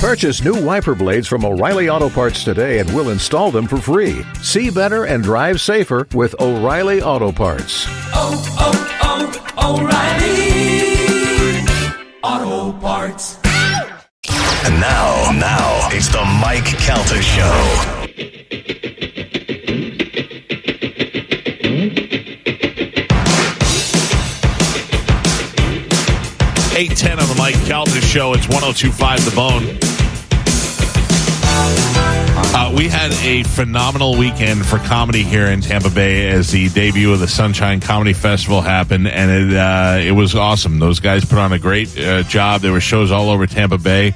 Purchase new wiper blades from O'Reilly Auto Parts today and we'll install them for free. See better and drive safer with O'Reilly Auto Parts. oh, oh, oh O'Reilly Auto Parts. And now, now, it's the Mike Calta Show. Eight ten on the Mike Calta Show. It's 1025 The Bone. We had a phenomenal weekend for comedy here in Tampa Bay as the debut of the Sunshine Comedy Festival happened, and it uh, it was awesome. Those guys put on a great uh, job. There were shows all over Tampa Bay.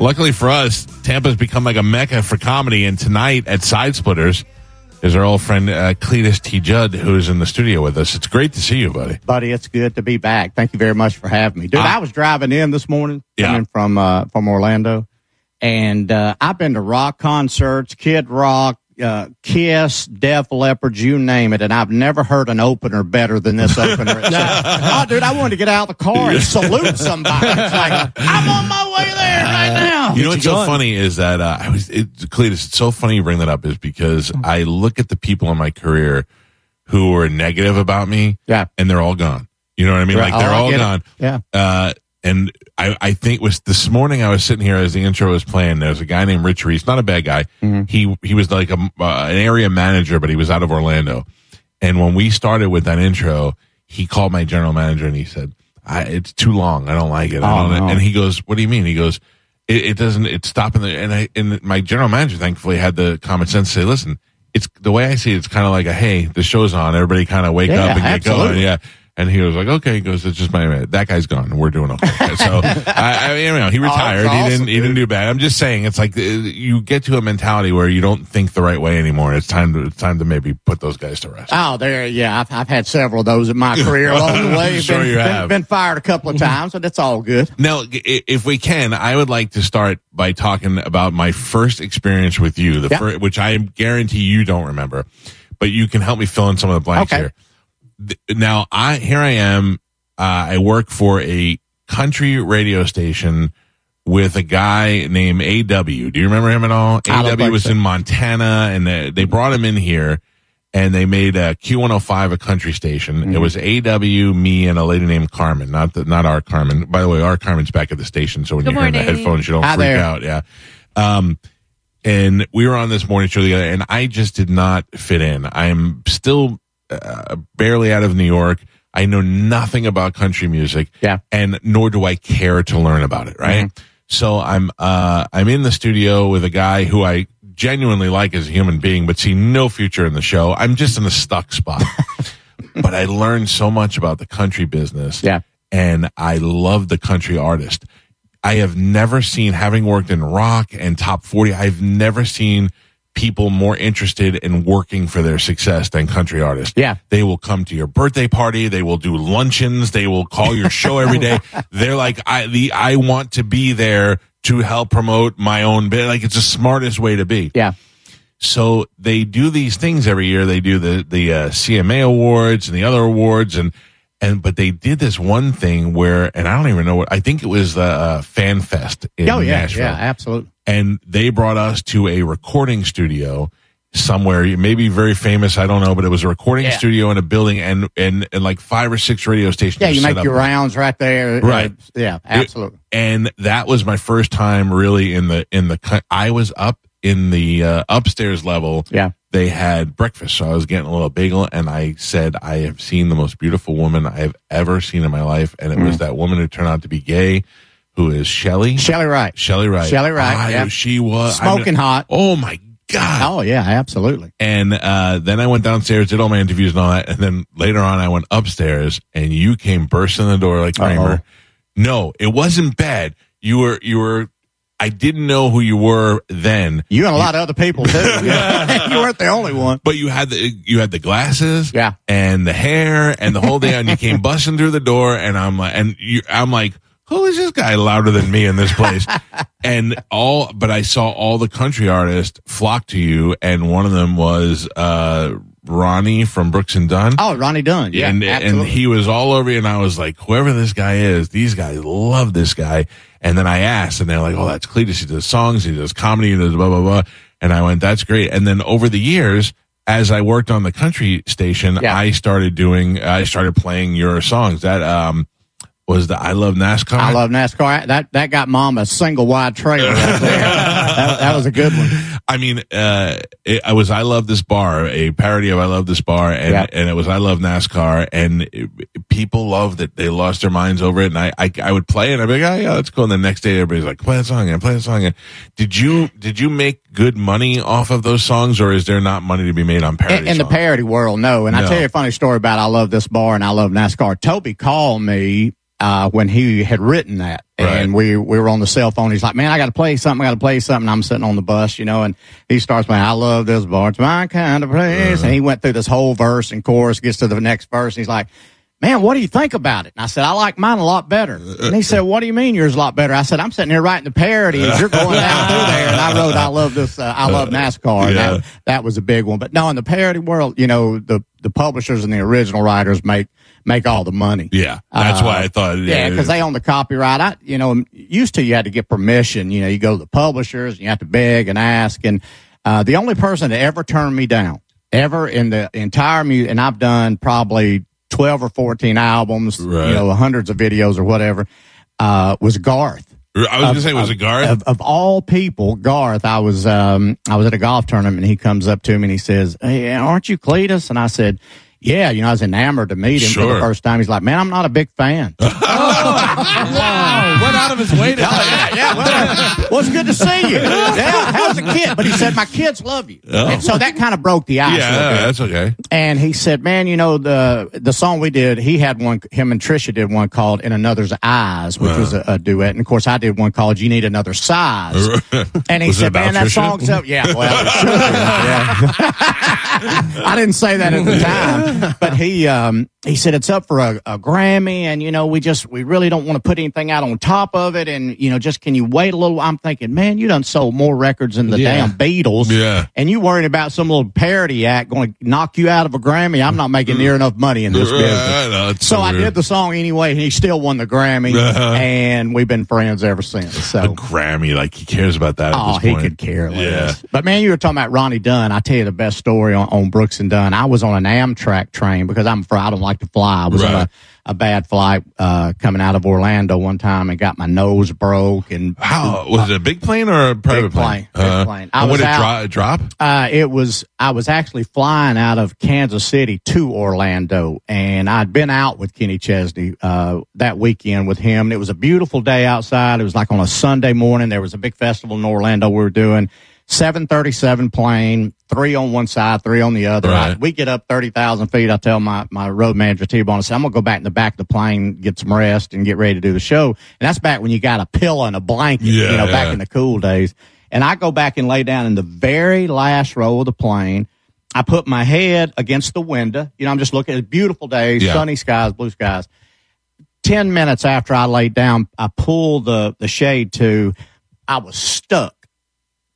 Luckily for us, Tampa's become like a mecca for comedy, and tonight at Side Splitters is our old friend uh, Cledus T. Judd, who is in the studio with us. It's great to see you, buddy. buddy. It's good to be back. Thank you very much for having me, dude. Ah. I was driving in this morning, Yeah. coming from uh, from Orlando, and uh, I've been to rock concerts, Kid Rock, uh, Kiss, Def Leppard, you name it, and I've never heard an opener better than this opener. It's like, oh, dude, I wanted to get out of the car and salute somebody. It's like I'm on my way there right now. You know what's so funny is that uh, I was it, Cledus. It's so funny you bring that up is because I look at the people in my career who were negative about me, Yeah. and they're all gone. You know what I mean? Like they're Oh, all get it. gone. Yeah. Uh, and I, I think it was this morning I was sitting here as the intro was playing. There's a guy named Rich Reese, not a bad guy. Mm-hmm. He he was like a, uh, an area manager, but he was out of Orlando. And when we started with that intro, he called my general manager and he said, I, "It's too long. I don't like it." Oh, don't, no. And he goes, "What do you mean?" He goes, "It, it doesn't. It's stopping the." And I and my general manager thankfully had the common sense to say, "Listen, it's the way I see it. It's kind of like a hey, the show's on. Everybody kind of wake Yeah, up and get going." Yeah. And he was like, "Okay." He goes, "It's just my that guy's gone. We're doing okay." So I, I you know he retired. he awesome, didn't he didn't do bad. I'm just saying it's like uh, you get to a mentality where you don't think the right way anymore. It's time to it's time to maybe put those guys to rest. Oh, there, yeah. I've, I've had several of those in my career along the way. Sure been, you have. been fired a couple of times, but it's all good. Now, if we can, I would like to start by talking about my first experience with you, the Yeah. fir- which I guarantee you don't remember, but you can help me fill in some of the blanks Okay. here. Th- Now, I here I am. Uh, I work for a country radio station with a guy named AW. Do you remember him at all? AW was so. in Montana, and they, they brought him in here. And they made a Q105 a country station. Mm-hmm. It was AW, me, and a lady named Carmen. Not the, not our Carmen. By the way, our Carmen's back at the station, so when Good you hear the headphones, you don't Hi freak there. out. Yeah. Um, and we were on this morning show together, and I just did not fit in. I'm still uh, barely out of New York. I know nothing about country music, Yeah. and nor do I care to learn about it. Right. So I'm uh, I'm in the studio with a guy who I genuinely like as a human being, but see no future in the show. I'm just in a stuck spot. but I learned so much about the country business. Yeah. And I love the country artist. I have never seen, having worked in rock and top 40, I've never seen people more interested in working for their success than country artists. Yeah. They will come to your birthday party. They will do luncheons. They will call your show every day. They're like, I, the, I want to be there to help promote my own bit. Like it's the smartest way to be. Yeah. So they do these things every year. They do the the uh, CMA awards and the other awards, and and but they did this one thing where, and I don't even know what I think it was the uh, Fan Fest in Oh, yeah. Nashville, Yeah, absolutely. And they brought us to a recording studio somewhere, maybe very famous. I don't know, but it was a recording Yeah. studio in a building, and and and like five or six radio stations. Yeah, you make your rounds right there. Right. Uh, yeah, absolutely. and that was my first time really in the in the I was up in the uh, upstairs level. Yeah. They had breakfast, so I was getting a little bagel, and I said, "I have seen the most beautiful woman I have ever seen in my life," and it Mm. was that woman who turned out to be gay, who is Chely. Chely Wright. Chely Wright. Chely Wright, Ah, yeah. She was Smoking I- hot. Oh my god! Oh, yeah, absolutely. And uh, then I went downstairs, did all my interviews and all that. And then later on, I went upstairs, and you came bursting the door like Kramer. Uh-oh. No, it wasn't bad. You were, you were. I didn't know who you were then, You and a lot of other people, too. you weren't the only one. but you had the you had the glasses, Yeah. and the hair, and the whole day. and you came busting through the door, and I'm like, and you, I'm like. Who is this guy louder than me in this place? and all, but I saw all the country artists flock to you, and one of them was uh, Ronnie from Brooks and Dunn. Oh, Ronnie Dunn. Yeah, and, absolutely. and he was all over you, and I was like, whoever this guy is, these guys love this guy. And then I asked, and they're like, oh, that's Cledus. He does songs, he does comedy, he does blah, blah, blah. And I went, that's great. And then over the years, as I worked on the country station, Yeah. I started doing, I started playing your songs. That, um, was the I Love NASCAR. I love NASCAR. That that got mom a single wide trailer right there. that, that was a good one. I mean, uh, it, I was I love this bar, a parody of I love this bar, and Yeah. and it was I love NASCAR, and it, people loved it. They lost their minds over it, and I, I I would play it, and I'd be like, oh yeah, let's go. And the next day, everybody's like, play a song and play a song. And did you did you make good money off of those songs, or is there not money to be made on parody? In, in the parody world, no. And I tell you a funny story about I love this bar and I love NASCAR. Toby called me uh, when he had written that, and we we were on the cell phone. He's like, "Man, I got to play something. I got to play something." I'm sitting on the bus, you know, and he starts playing. I love this bar. It's my kind of place. Uh-huh. And he went through this whole verse and chorus. Gets to the next verse, and he's like. Man, what do you think about it? And I said, I like mine a lot better. And he said, What do you mean yours a lot better? I said, I'm sitting here writing the parody as you're going down through there. And I wrote, I love this, uh, I love NASCAR. Yeah. that, that was a big one. But no, in the parody world, you know, the, the publishers and the original writers make, make all the money. yeah, that's Uh, why I thought. Yeah, because they own the copyright. I, you know, used to you had to get permission. You know, you go to the publishers, and you have to beg and ask. And uh, the only person that ever turned me down, ever in the entire music, and I've done probably twelve or fourteen albums, Right. you know, hundreds of videos or whatever, uh, was Garth. I was gonna say, was it Garth? Of, of all people, Garth, I was um, I was at a golf tournament and he comes up to me and he says, "Hey, aren't you Cledus?" And I said, "Yeah." You know, I was enamored to meet him for the first time. He's like, "Man, I'm not a big fan." Oh, wow, went out of his way to. Oh, yeah, yeah. Well, well, it's good to see you. Yeah, how's the kid? But he said, my kids love you. Oh. And so that kind of broke the ice. yeah, that's okay. And he said, man, you know, the the song we did, he had one, him and Trisha did one called In Another's Eyes, which was a, a duet. And of course, I did one called You Need Another Size. And he Was said, man, that Trisha? song's up. Yeah, well. Yeah. I didn't say that at the time, but he, um, he said it's up for a, a Grammy and, you know, we just, we really don't want to put anything out on top of it. And, you know, just can you wait a little? I'm thinking, man, you done sold more records than the Yeah. damn Beatles. Yeah. And you worried about some little parody act going to knock you out of a Grammy. I'm not making near enough money in this Right, business. I know, it's So I did the song anyway, and he still won the Grammy, Uh-huh. and we've been friends ever since. a So, Grammy, like he cares about that. At oh, he could care less. Yeah. But man, you were talking about Ronnie Dunn. I tell you the best story on, on Brooks and Dunn. I was on an Amtrak train because I'm fr- I don't like to fly. I was on a, a bad flight uh, coming out of Orlando one time and got my nose broke and How was it a big plane or a private plane, big Uh, plane. I and was would it out- dro- drop? Uh, it was, I was actually flying out of Kansas City to Orlando and I'd been out with Kenny Chesney, uh, that weekend with him. And it was a beautiful day outside. It was like on a Sunday morning. There was a big festival in Orlando we were doing. 737 plane, three on one side, three on the other. I, we get up 30,000 feet. I tell my, my road manager, T-Bone, I said, I'm going to go back in the back of the plane, get some rest and get ready to do the show. And that's back when you got a pillow and a blanket, Yeah, you know, back in the cool days. And I go back and lay down in the very last row of the plane. I put my head against the window. You know, I'm just looking at beautiful days, Yeah. sunny skies, blue skies. Ten minutes after I laid down, I pulled the, the shade to, I was stuck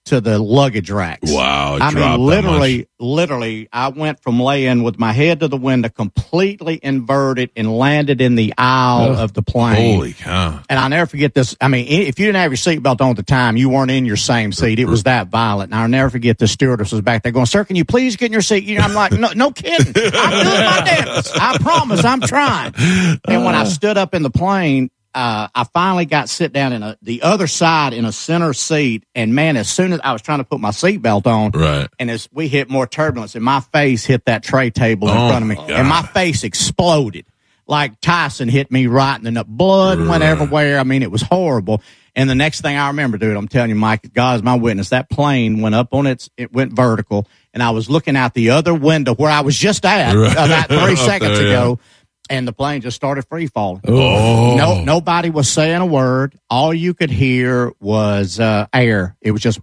to the luggage racks. Wow, I mean, literally, literally, I went from laying with my head to the window, completely inverted, and landed in the aisle of the plane. Holy cow! And I'll never forget this. I mean, if you didn't have your seatbelt on at the time, you weren't in your same seat. It was that violent. And I'll never forget the stewardess was back there going, Sir, can you please get in your seat? You know, I'm like, No, no kidding. I'm doing my damnedest. I promise I'm trying. And when I stood up in the plane, uh, I finally got sit down in a, the other side in a center seat. And man, as soon as I was trying to put my seatbelt on, Right. and as we hit more turbulence, and my face hit that tray table in Oh, front of me, my and my face exploded like Tyson hit me right in the nut. Blood went everywhere. I mean, it was horrible. And the next thing I remember, dude, I'm telling you, Mike, God is my witness. That plane went up on its, it went vertical, and I was looking out the other window where I was just at Right. about three seconds there, yeah. And the plane just started free falling. Oh, No, nobody was saying a word. All you could hear was uh, air. It was just,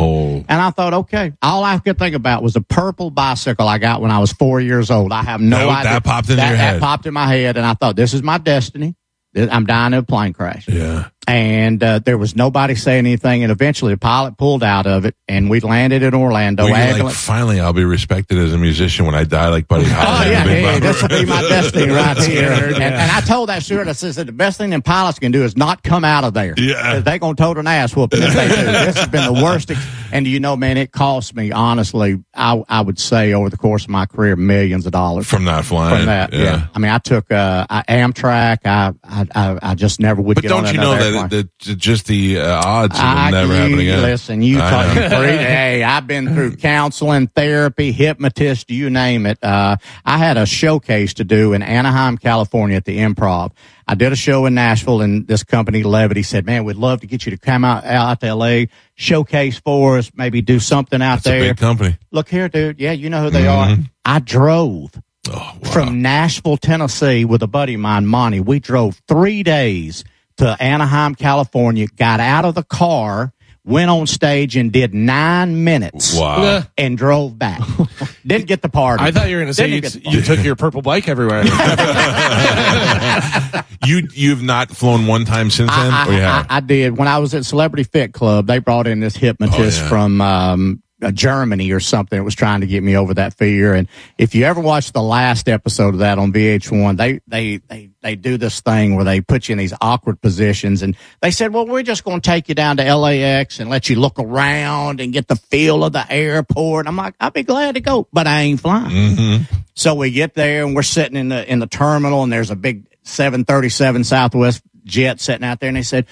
Oh, and I thought, okay. All I could think about was a purple bicycle I got when I was four years old. I have no That- idea. that popped into that, your that popped in my head, and I thought, this is my destiny. I'm dying in a plane crash. yeah. And uh, there was nobody saying anything. And eventually, the pilot pulled out of it, and we landed in Orlando. You like, finally, I'll be respected as a musician when I die, like Buddy Holly. Oh yeah, hey, this will be my destiny right here. And, and I told that stewardess, I said, the best thing them pilots can do is not come out of there. Yeah. They're going to tote an ass whooping if they do. This has been the worst. ex- And do you know, man, it cost me, honestly, I, I would say over the course of my career, millions of dollars from not flying. from that. Yeah. I mean, I took uh, I, Amtrak. I, I, I, just never would But get on don't you know another airplane. that just the uh, odds of I, never you, happening again? Listen, you talk. Hey, I've been through counseling, therapy, hypnotist, you name it. Uh, I had a showcase to do in Anaheim, California at the Improv. I did a show in Nashville, and this company, Levity, said, "Man, we'd love to get you to come out out to LA, showcase for us, maybe do something out a there." big company. Look here, dude. Yeah, you know who they are. I drove Oh, wow. from Nashville, Tennessee with a buddy of mine, Monty. We drove three days to Anaheim, California, got out of the car, went on stage and did nine minutes wow. and drove back. Didn't get the party. I thought you were going to say you, Didn't get the you took your purple bike everywhere. you you've not flown one time since then, I, or you I. I, I did. When I was at Celebrity Fit Club, they brought in this hypnotist Oh, yeah. from um, Germany or something that was trying to get me over that fear. And if you ever watch the last episode of that on VH1, they, they, they, they do this thing where they put you in these awkward positions. And they said, well, we're just going to take you down to LAX and let you look around and get the feel of the airport. I'm like, I'd be glad to go, but I ain't flying. Mm-hmm. So we get there and we're sitting in the in the terminal and there's a big 737 Southwest jet sitting out there and they said,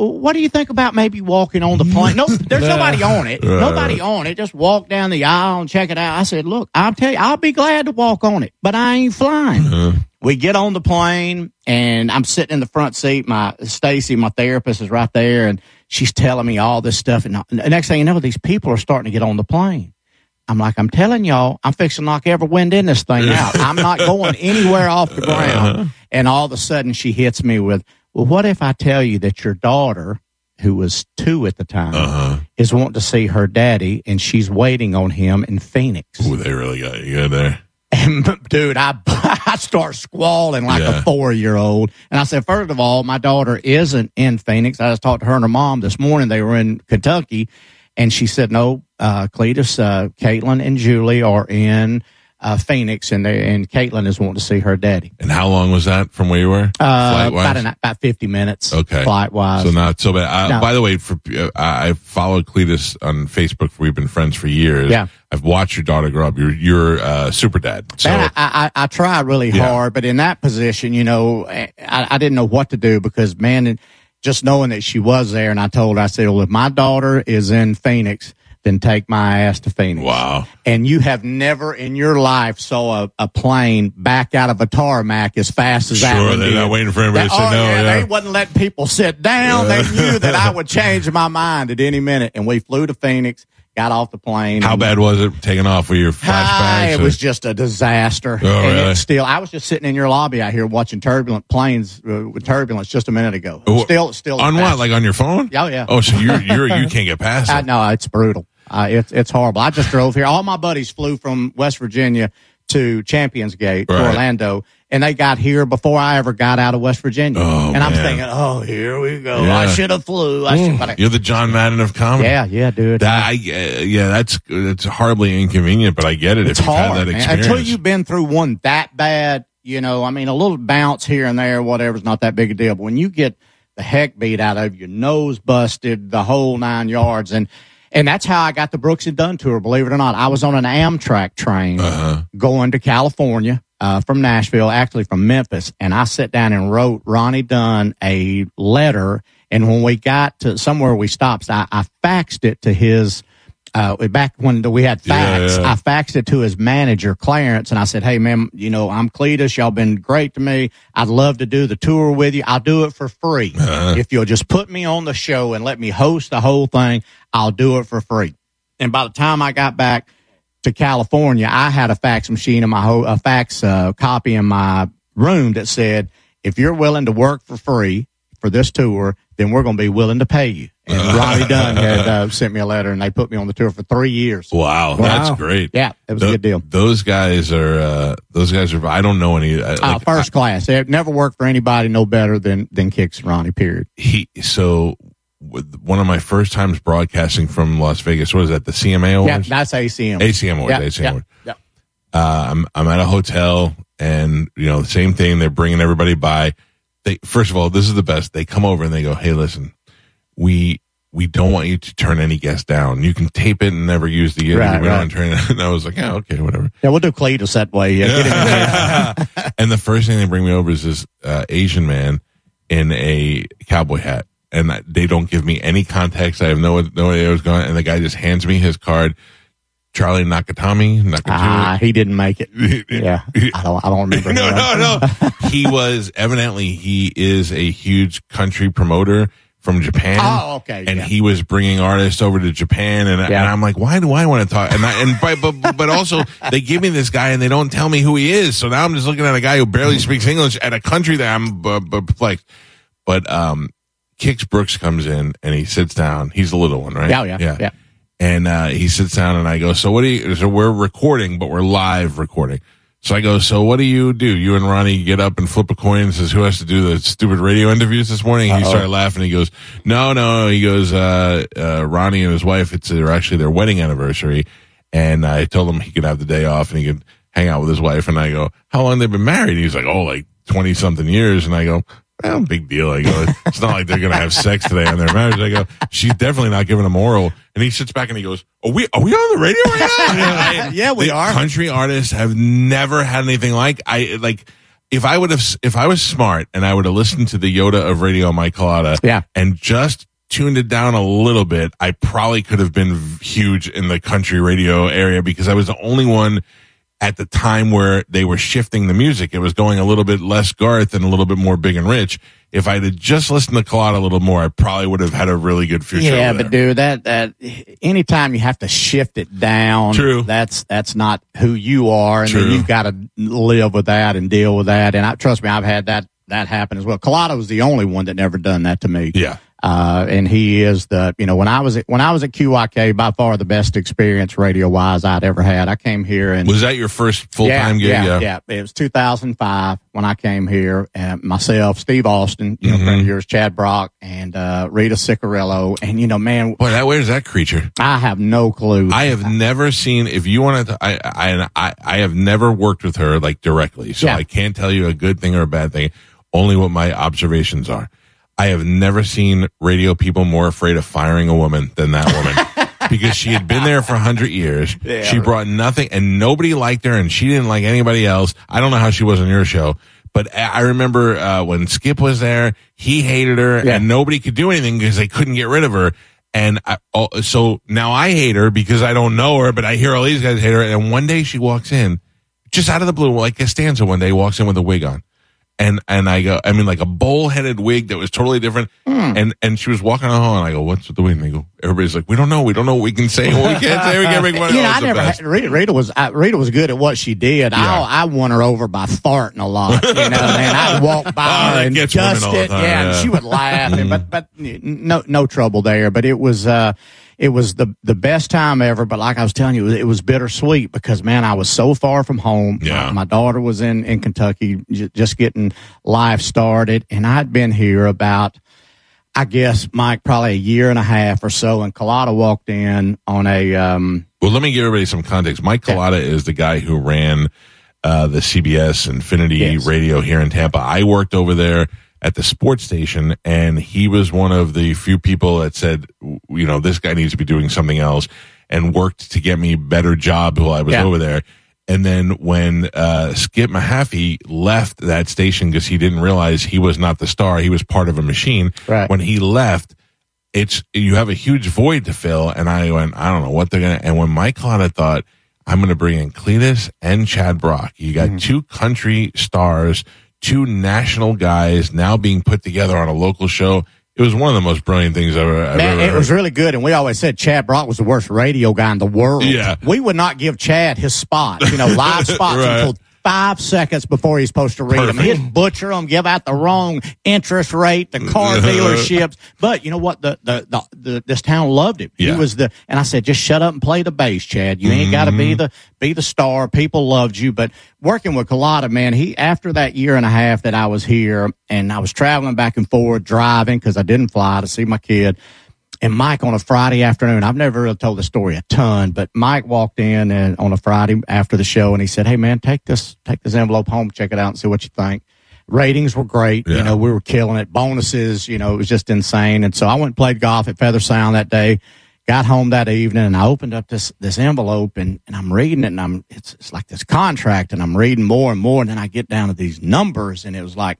"What do you think about maybe walking on the plane?" No, there's nobody on it. Nobody on it. Just walk down the aisle and check it out. I said, "Look, I'll tell you, I'll be glad to walk on it, but I ain't flying." Uh-huh. We get on the plane and I'm sitting in the front seat. My Stacy, my therapist, is right there and she's telling me all this stuff. And the next thing you know, these people are starting to get on the plane. I'm like, I'm telling y'all, I'm fixing to knock every wind in this thing out. I'm not going anywhere off the ground. Uh-huh. And all of a sudden she hits me with, well, what if I tell you that your daughter, who was two at the time, is wanting to see her daddy and she's waiting on him in Phoenix? Ooh, they really got you good there. And dude, I, I start squalling like Yeah. a four year old. And I said, first of all, my daughter isn't in Phoenix. I just talked to her and her mom this morning. They were in Kentucky. And she said, no, uh, Cledus, uh, Caitlin and Julie are in, uh, Phoenix and they, and Caitlin is wanting to see her daddy. And how long was that from where you were? Uh, about, an, about 50 minutes. Okay. Flight wise. So not so bad. I, No. By the way, for uh, I followed Cledus on Facebook. We've been friends for years. Yeah. I've watched your daughter grow up. You're you're uh, super dad. So Man, I, I, I tried really Yeah. hard, but in that position, you know, I, I didn't know what to do because, man, just knowing that she was there, and I told her, I said, well, if my daughter is in Phoenix, then take my ass to Phoenix. Wow. And you have never in your life saw a, a plane back out of a tarmac as fast as that Sure, one they're did. not waiting for anybody to say oh, no, Yeah, yeah. They wasn't letting people sit down. They knew that I would change my mind at any minute. And we flew to Phoenix, got off the plane. how bad was it taking off? Were your Ah, flashbacks? it or- was just a disaster. Oh, and really? still, I was just sitting in your lobby out here watching turbulent planes uh, with turbulence just a minute ago. Oh, Still, still on what? Like on your phone? Oh, yeah. Oh, so you're you're you can't get past I it. know it's brutal. Uh, it's it's horrible. I just drove here. All my buddies flew from West Virginia to Champions Gate to Right. Orlando, and they got here before I ever got out of West Virginia. Oh, and I'm man. thinking, oh, here we go. Yeah. I should have flew. I should. But I, You're the John Madden of comedy. yeah, yeah, dude. That, I, uh, yeah, that's it's horribly inconvenient, but I get it. it's hard had that experience. until you've been through one that bad. You know, I mean, a little bounce here and there, whatever's not that big a deal. But when you get the heck beat out of you, nose busted, the whole nine yards, and and that's how I got the Brooks and Dunn tour. Believe it or not, I was on an Amtrak train Uh-huh. going to California uh, from Nashville, actually from Memphis, and I sat down and wrote Ronnie Dunn a letter. And when we got to somewhere we stopped, I, I faxed it to his. Uh, back when we had fax, Yeah. I faxed it to his manager, Clarence, and I said, Hey, man, you know, I'm Cledus. Y'all been great to me. I'd love to do the tour with you. I'll do it for free. Uh-huh. If you'll just put me on the show and let me host the whole thing, I'll do it for free. And by the time I got back to California, I had a fax machine in my ho- a fax uh, copy in my room that said, if you're willing to work for free for this tour, then we're going to be willing to pay you. And Ronnie Dunn had uh, sent me a letter, and they put me on the tour for three years. Wow, that's great. Yeah, it was a good deal. Those guys are. Uh, those guys are. I don't know any. uh, Uh, Like, first class. They never worked for anybody no better than than Kix Ronnie. Period. he. So with one of my first times broadcasting from Las Vegas. What is that? The CMA Awards. Yeah, that's ACM. ACM Awards. Yeah, ACM yeah, Awards. yeah. uh, I'm I'm at a hotel and you know the same thing. They're bringing everybody by. They first of all, this is the best. They come over and they go, "Hey, listen, we we don't want you to turn any guests down. You can tape it and never use the interview. Right, we don't right. turn it." And I was like, "Yeah, okay, whatever." Yeah, we'll do Cledus that way. Yeah, and the first thing they bring me over is this uh, Asian man in a cowboy hat, and they don't give me any context. I have no no idea what's going. on. And the guy just hands me his card. Charlie Nakatami, Nakatumi. Ah, he didn't make it. Yeah, I don't. I don't remember. no, no, no. he was evidently he is a huge country promoter from Japan. Oh, okay, And yeah. he was bringing artists over to Japan, and, and I'm like, why do I want to talk? And I, and but, but but also they give me this guy, and they don't tell me who he is. So now I'm just looking at a guy who barely speaks English at a country that I'm perplexed. But um, Kix Brooks comes in and he sits down. He's the little one, right? Yeah, yeah, yeah. And uh, he sits down and I go, so what do you, so we're recording, but we're live recording. So I go, so what do you do? You and Ronnie get up and flip a coin and says, who has to do the stupid radio interviews this morning? He started laughing. He goes, no, no. He goes, uh, uh, Ronnie and his wife, it's their, actually their wedding anniversary. And I told him he could have the day off and he could hang out with his wife. And I go, how long they've been married? He's like, oh, like 20 something years. And I go, well, big deal. I go, it's not like they're going to have sex today on their marriage. I go, she's definitely not giving him oral. And he sits back and he goes, are we, are we on the radio right now? Yeah, we The are. Country artists have never had anything like I, like, if I would have, if I was smart and I would have listened to the Yoda of radio, Mike Culotta, Yeah. and just tuned it down a little bit, I probably could have been huge in the country radio area because I was the only one at the time where they were shifting the music. It was going a little bit less Garth and a little bit more Big and Rich. If I had just listened to Culotta a little more, I probably would have had a really good future. Yeah, but dude, that that anytime you have to shift it down, True. That's that's not who you are, and you've got to live with that and deal with that. And I trust me, I've had that that happen as well. Culotta was the only one that never done that to me. Yeah. Uh, and he is the, you know, when I was at, when I was at QYK, by far the best experience radio wise I'd ever had. I came here and Was that your first full time gig? yeah, yeah, It was 2005 when I came here. And myself, Steve Austin, you know, Mm-hmm. friend of yours, Chad Brock, and uh, Rita Cicarillo. And you know, man, Boy, that where's that creature? I have no clue. I have never seen. If you want to, I, I, I, I have never worked with her like directly, so Yeah. I can't tell you a good thing or a bad thing. Only what my observations are. I have never seen radio people more afraid of firing a woman than that woman. Because she had been there for a hundred years. She brought nothing and nobody liked her and she didn't like anybody else. I don't know how she was on your show, but I I remember, uh, when Skip was there, he hated her Yeah. and nobody could do anything because they couldn't get rid of her. And I, oh, so now I hate her because I don't know her, but I hear all these guys hate her. And one day she walks in, just out of the blue, like Costanza one day walks in with a wig on. And, and I go, I mean, like a bowl headed wig that was totally different. Hmm. And, and she was walking on the hall and I go, what's with the wig? And they go, everybody's like, we don't know. We don't know what we can say. What we can't say. We can't make money. you know, Oh, I never had, Rita, Rita was I, Rita was good at what she did. I I won her over by farting a lot. You know, and I'd walk by Oh, her and gets just it, time, yeah, and yeah. Mm. she would laugh. and, but but no no trouble there. But it was uh it was the the best time ever. But like I was telling you, it was, bittersweet because man, I was so far from home. Yeah. My, my daughter was in in Kentucky, j- just getting life started, and I'd been here about. I guess Mike probably a year and a half or so, and Culotta walked in on a um, Well, let me give everybody some context. Mike Culotta is the guy who ran uh, the CBS Infinity Yes. Radio here in Tampa. I worked over there at the sports station, and he was one of the few people that said, you know, this guy needs to be doing something else, and worked to get me better job while I was Yeah. over there. And then when uh, Skip Mahaffey left that station because he didn't realize he was not the star, he was part of a machine. Right. When he left, it's you have a huge void to fill. And I went, I don't know what they're gonna. And when Mike Culotta thought, I'm gonna bring in Cledus and Chad Brock, you got two country stars, two national guys now being put together on a local show. It was one of the most brilliant things I've ever. I've Man, ever it heard. was really good, and we always said Chad Brock was the worst radio guy in the world. Yeah. we would not give Chad his spot, you know, live spots Right. until five seconds before he's supposed to read them. He'd butcher them, give out the wrong interest rate, the car dealerships. But you know what? The, the, the, the this town loved him. Yeah. He was the, and I said, just shut up and play the bass, Chad. You ain't got to be mm-hmm. the, be the star. People loved you. But working with Culotta, man, he, after that year and a half that I was here and I was traveling back and forth, driving because I didn't fly to see my kid and Mike on a Friday afternoon. I've never really told the story a ton, but Mike walked in and on a Friday after the show and he said, Hey man, take this, take this envelope home, check it out and see what you think. Ratings were great. Yeah. You know, we were killing it. Bonuses, you know, it was just insane. And so I went and played golf at Feather Sound that day. Got home that evening and I opened up this this envelope and, and I'm reading it and I'm it's it's like this contract and I'm reading more and more and then I get down to these numbers and it was like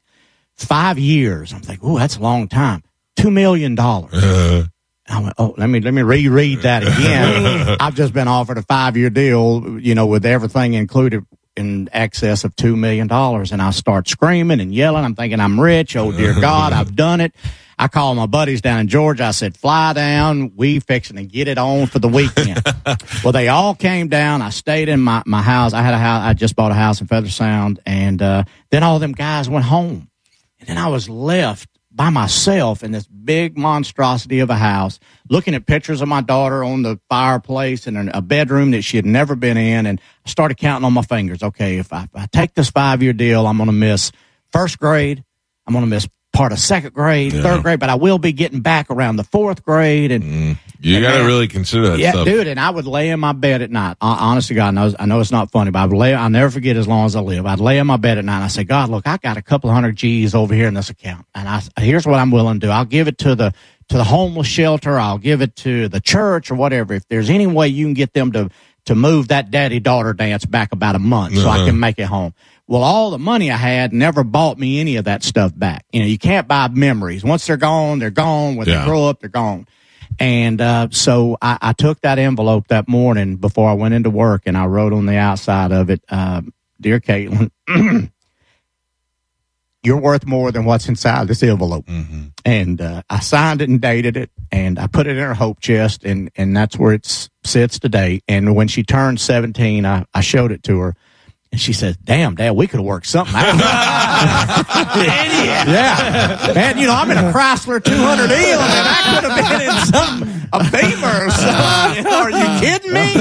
five years. I'm like, oh, that's a long time. Two million dollars. Uh-huh. I went, oh, let me let me reread that again. I've just been offered a five year deal, you know, with everything included in excess of two million dollars, and I start screaming and yelling. I'm thinking I'm rich. Oh dear God, I've done it. I call my buddies down in Georgia. I said, fly down. We fixing to get it on for the weekend. well, they all came down. I stayed in my, my house. I had a house. I just bought a house in Feather Sound. And, uh, then all them guys went home. And then I was left by myself in this big monstrosity of a house, looking at pictures of my daughter on the fireplace in a bedroom that she had never been in. And I started counting on my fingers. Okay, if I, if I take this five year deal, I'm going to miss first grade. I'm going to miss part of second grade, third grade, but I will be getting back around the fourth grade. And mm. you got to really consider that yeah, stuff. dude, and I would lay in my bed at night. Hon- Honest to God, I know, I know it's not funny, but I would lay. I'll never forget as long as I live. I'd lay in my bed at night. and I say, God, look, I got a couple hundred G's over here in this account, and I here's what I'm willing to do. I'll give it to the to the homeless shelter. I'll give it to the church or whatever. If there's any way you can get them to to move that daddy daughter dance back about a month so I uh-huh. can make it home. Well, all the money I had never bought me any of that stuff back. You know, you can't buy memories. Once they're gone, they're gone. When Yeah. they grow up, they're gone. And uh, so I, I took that envelope that morning before I went into work, and I wrote on the outside of it, uh, "Dear Caitlin, you're worth more than what's inside this envelope." And uh, I signed it and dated it, and I put it in her hope chest, and and that's where it sits today. And when she turned 17, I, I showed it to her. And she says, "Damn, Dad, we could have worked something out." yeah, man. You know, I'm in a Chrysler 200E, and I could have been in some a Beamer or something. Are you kidding me?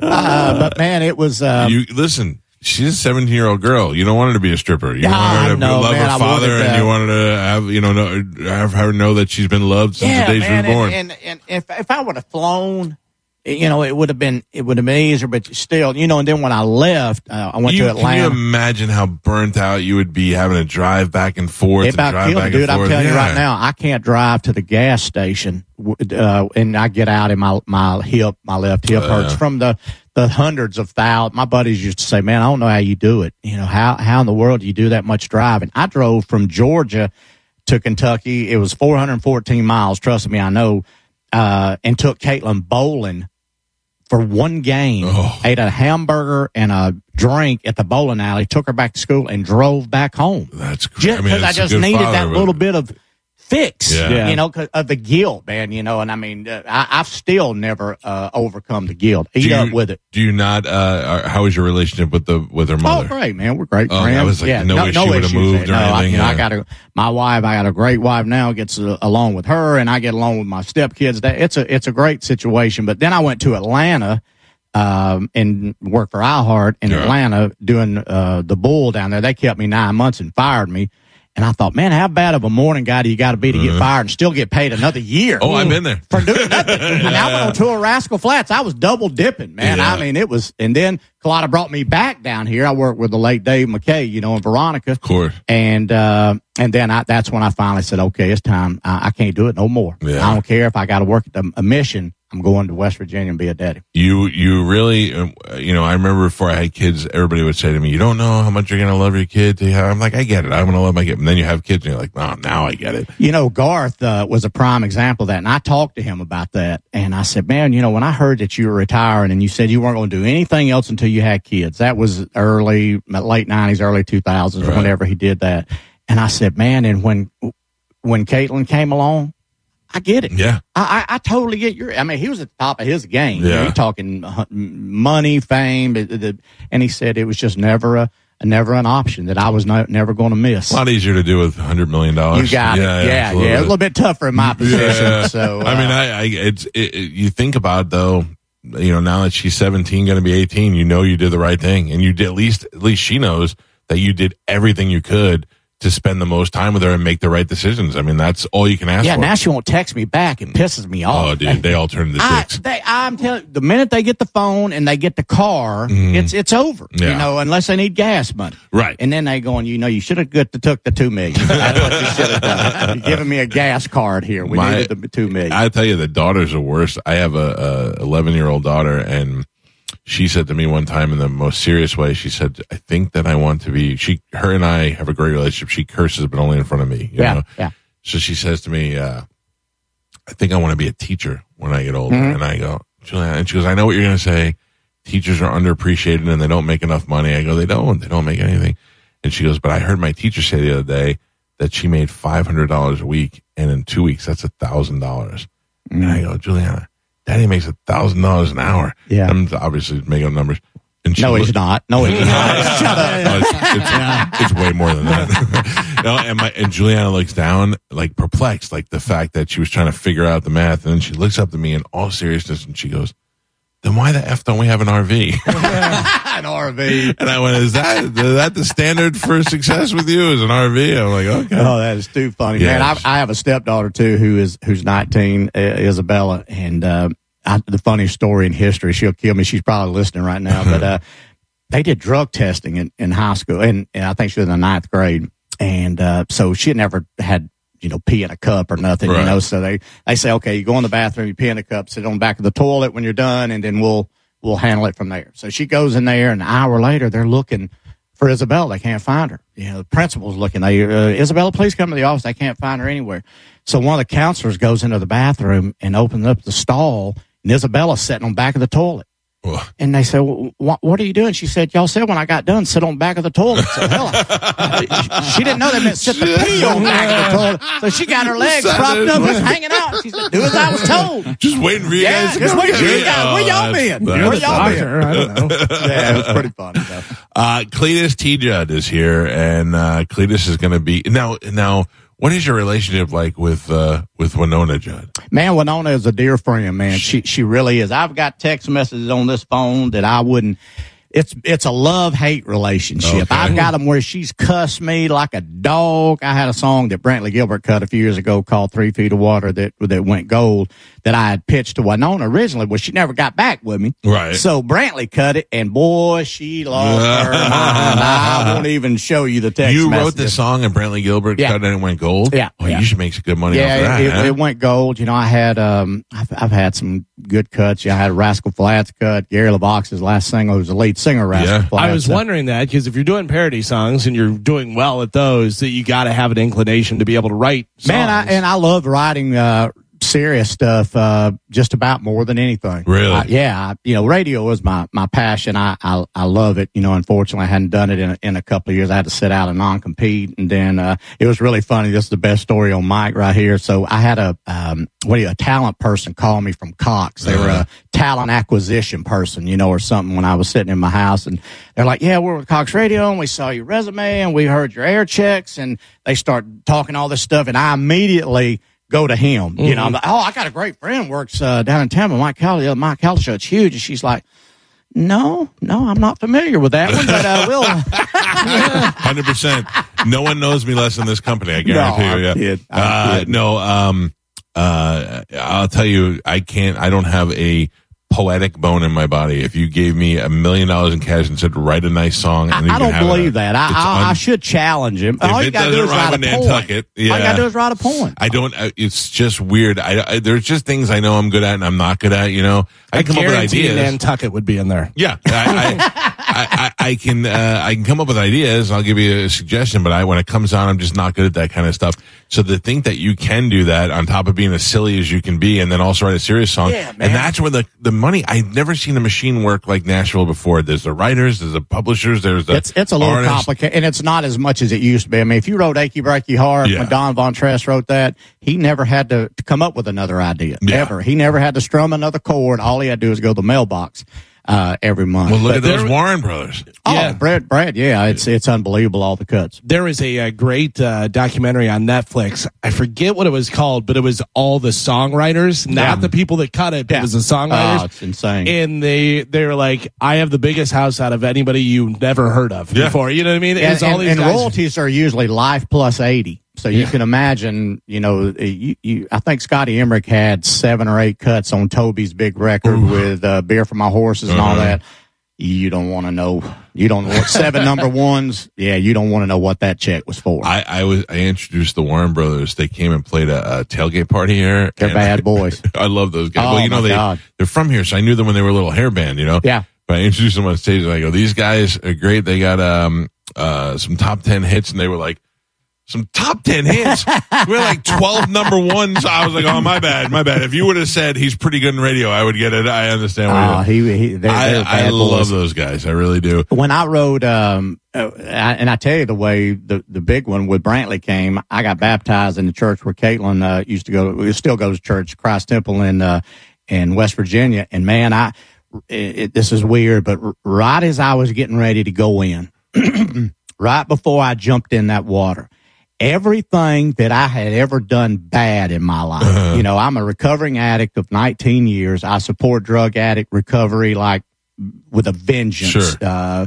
Uh, but man, it was. Uh, you listen. She's a 17 year old girl. You don't want her to be a stripper. You Yeah, want her to know, love man. Her father, and that. you wanted to have you know know, have her know that she's been loved since yeah, the day man. she was born. And, and, and if if I would have flown. You know, it would have been it would have been easier, but still, you know. And then when I left, uh, I went you, to can Atlanta. you imagine how burnt out you would be having to drive back and forth? It and about drive killed back dude. I'm telling you right now, I can't drive to the gas station, uh, and I get out and my my hip, my left hip hurts from the the hundreds of thousands. My buddies used to say, "Man, I don't know how you do it. You know how how in the world do you do that much driving?" I drove from Georgia to Kentucky. It was 414 miles. Trust me, I know. Uh, and took Caitlin bowling for one game. Oh. Ate a hamburger and a drink at the bowling alley. Took her back to school and drove back home That's great. just I mean, because I, just needed father, that little bit of fix, Yeah. Yeah. you know, 'cause of the guilt, man, you know, and I mean, uh, I, I've still never uh, overcome the guilt. Eat Do up you- with it. Do you not? Uh, are- how is your relationship with the with her mother? Oh, mother? great, man. We're great Oh, friends. I was like, yeah, no way she would've issues moved or no, I, you know, I got a my wife. I got a great wife now. Gets uh, along with her, and I get along with my stepkids. That it's a it's a great situation. But then I went to Atlanta. Um, and worked for iHeart in Yeah. Atlanta doing uh, the bull down there. They kept me nine months and fired me. And I thought, man, how bad of a morning guy do you got to be to get fired and still get paid another year? Oh, I've been there. for doing nothing. I, mean, I went on tour Rascal Flatts. I was double dipping, man. Yeah. I mean, it was. And then Culotta brought me back down here. I worked with the late Dave McKay, you know, and Veronica. Of course. And uh, and then I, that's when I finally said, okay, it's time. I, I can't do it no more. Yeah. I don't care if I got to work at the, a mission. I'm going to West Virginia and be a daddy. You you really um, you know I remember before I had kids, everybody would say to me, "You don't know how much you're gonna love your kid." I'm like, I get it. I'm gonna love my kid. And then you have kids, and you're like, "Oh, now I get it." You know, Garth uh, was a prime example of that, and I talked to him about that. And I said, "Man, you know, when I heard that you were retiring, and you said you weren't going to do anything else until you had kids, that was early, late '90s, early 2000s, Right. whenever he did that." And I said, "Man, and when when Caitlin came along, I get it. Yeah. I, I, I totally get your. I mean, he was at the top of his game. Yeah. You're talking uh, money, fame, and he said it was just never a, never an option that I was no, never going to miss. A lot easier to do with hundred million dollars. You got it. Yeah, yeah, absolutely. A little bit tougher in my position. Yeah. So I mean, uh, I, I it's it, you think about it, though. You know, now that she's seventeen, going to be eighteen, you know you did the right thing, and you did at least at least she knows that you did everything you could to spend the most time with her and make the right decisions. I mean, that's all you can ask yeah. for. Now she won't text me back. It pisses me off. oh, dude, they all turn into I, dicks. they, I'm telling the minute they get the phone and they get the car, mm-hmm. it's it's over. Yeah. You know, unless they need gas money. Right. And then they going, you know, you should have good to took the two million. That's what you should have done. You're giving me a gas card here. We My- needed the two million. I tell you, the daughters are worse. I have a, a 11 year old daughter, and she said to me one time in the most serious way, she said, "I think that I want to be." She, her, and I have a great relationship. She curses, but only in front of me. you Yeah, know? yeah. So she says to me, uh, "I think I want to be a teacher when I get older." Mm-hmm. And I go, Juliana, and she goes, "I know what you're going to say. Teachers are underappreciated and they don't make enough money." I go, "They don't. They don't make anything." And she goes, "But I heard my teacher say the other day that she made five hundred dollars a week, and in two weeks, that's a thousand dollars." And I go, Juliana, Daddy makes a thousand dollars an hour. Yeah. I'm obviously making up numbers. And she no, looked- he's not. No, he's not. Shut up. It's, it's, it's way more than that. no, and my and Juliana looks down, like perplexed, like the fact that she was trying to figure out the math, and then she looks up to me in all seriousness, and she goes, "Then why the f don't we have an RV?" An RV. and I went, "Is that is that the standard for success with you? Is an RV?" I'm like, "Okay." Oh, that is too funny, Yeah. man. I, I have a stepdaughter too, who is who's 19, uh, Isabella, and uh, I, the funniest story in history. She'll kill me. She's probably listening right now, but uh, they did drug testing in, in high school, and, and I think she was in the ninth grade, and uh, so she had never had you know pee in a cup or nothing, Right. you know. So they they say, okay, you go in the bathroom, you pee in a cup, sit on the back of the toilet when you're done, and then we'll we'll handle it from there. So she goes in there, and an hour later, they're looking for Isabella. They can't find her. You know, the principal's looking. They, uh, Isabella, please come to the office. They can't find her anywhere. So one of the counselors goes into the bathroom and opens up the stall, and Isabella's sitting on the back of the toilet. Well, And they said, well, what, what are you doing? She said, y'all said when I got done, sit on the back of the toilet. So, hell, I- she didn't know that meant sit the pee on the back of the toilet. So she got her legs propped up, just hanging out. She said, do as I was told. just waiting for you Yeah, guys. to just come waiting for you get me. guys. Where Oh, y'all that's- been? Where y'all been? I don't know. Yeah, it was pretty funny though. Uh, Cledus T. Judd is here, and uh, Cledus is going to be now. Now, what is your relationship like with uh, with Wynonna Judd? Man, Wynonna is a dear friend, man. She she really is. I've got text messages on this phone that I wouldn't. It's it's a love hate relationship. Okay. I've got them where she's cussed me like a dog. I had a song that Brantley Gilbert cut a few years ago called Three Feet of Water that that went gold that I had pitched to Wynonna originally, but she never got back with me. Right. So Brantley cut it, and boy, she lost her mind. I won't even show you the text. you wrote messages. this song, and Brantley Gilbert Yeah. cut it and it went gold. Yeah, oh, yeah. you should make some good money off of Yeah, that. it, huh? it, it went gold. You know, I had um, I've, I've had some good cuts. Yeah, I had Rascal Flatts cut. Gary LeVox's last single, who's the lead singer, of Rascal Yeah. Flatts. I was wondering that because if you're doing parody songs and you're doing well at those, that you got to have an inclination to be able to write. Songs. man, I, and I love writing uh, serious stuff uh, just about more than anything. Really? I- yeah, I, you know, radio is my my passion. I, I I love it. You know, unfortunately, I hadn't done it in a, in a couple of years. I had to sit out a non compete, and then uh, it was really funny. This is the best story on Mike right here. So I had a um, what do you a talent person call me from Cox. They were a talent acquisition person, you know, or something. When I was sitting in my house, and they're like, "Yeah, we're with Cox Radio, and we saw your resume, and we heard your air checks," and they start talking all this stuff, and I immediately go to him. You know, I'm like, oh, I got a great friend works uh, down in Tampa, Mike Kelly. Uh, Mike Kelly show, it's huge. And she's like, no, no, I'm not familiar with that one, but uh, we'll. Hundred percent. No one knows me less than this company. I guarantee I'm you. Yeah. kidding. I'm Uh, kidding. no. Um. Uh. I'll tell you. I can't. I don't have a poetic bone in my body. If you gave me a million dollars in cash and said write a nice song, and you I don't believe it, that. I, it's I, I should challenge him. All you got to do is write a poem. Nantucket, All you gotta do is write a poem. I don't. uh, It's just weird. I, I there's just things I know I'm good at and I'm not good at. You know, I, I come up with ideas. Nantucket would be in there. Yeah, I, I, I, I, I can uh, I can come up with ideas. I'll give you a suggestion, but I when it comes on, I'm just not good at that kind of stuff. So to think that you can do that on top of being as silly as you can be, and then also write a serious song, Yeah, and that's where the the money. I've never seen a machine work like Nashville before. There's the writers, there's the publishers, there's the It's it's a little complicated, and it's not as much as it used to be. I mean, if you wrote "Achy Breaky Heart" Yeah. when Don Von Tress wrote that, he never had to, to come up with another idea Yeah. ever. He never had to strum another chord. All he had to do was go to the mailbox. Uh, every month. Well, look But at those there- Warren brothers. Oh, Yeah. Brad, Brad, yeah, it's it's unbelievable all the cuts. There is a, uh great uh, documentary on Netflix. I forget what it was called, but it was all the songwriters, not Yeah. the people that cut it. but Yeah. It was the songwriters. Oh, it's insane. and they they were like, "I have the biggest house out of anybody you've never heard of Yeah. before." You know what I mean? It and, all these and guys- royalties are usually life plus 80 so you can imagine you know you, you i think scotty emerick had seven or eight cuts on toby's big record with uh, beer for my horses and all Uh-huh. that you don't want to know you don't know seven number ones yeah you don't want to know what that check was for I, I was I introduced the Warren brothers. They came and played a, a tailgate party here. they're bad I, boys I love those guys. Oh, well, you know my they God. they're from here, so I knew them when they were a little hair band. You know. yeah But I introduced them on stage and I go, these guys are great. They got um uh some top ten hits, and they were like. Some top ten hits. We're like twelve number ones. I was like, "Oh, my bad, my bad." If you would have said he's pretty good in radio, I would get it. I understand. What you're he, he they're, I, they're I love those guys. I really do. when I rode, um, uh, and I tell you the way the the big one with Brantley came, I got baptized in the church where Caitlin uh, used to go. We still goes to church, Christ Temple in uh, in West Virginia. And man, I it, it- this is weird, but r- right as I was getting ready to go in, right before I jumped in that water. Everything that I had ever done bad in my life, you know, I'm a recovering addict of 19 years. I support drug addict recovery like with a vengeance. Sure. Uh,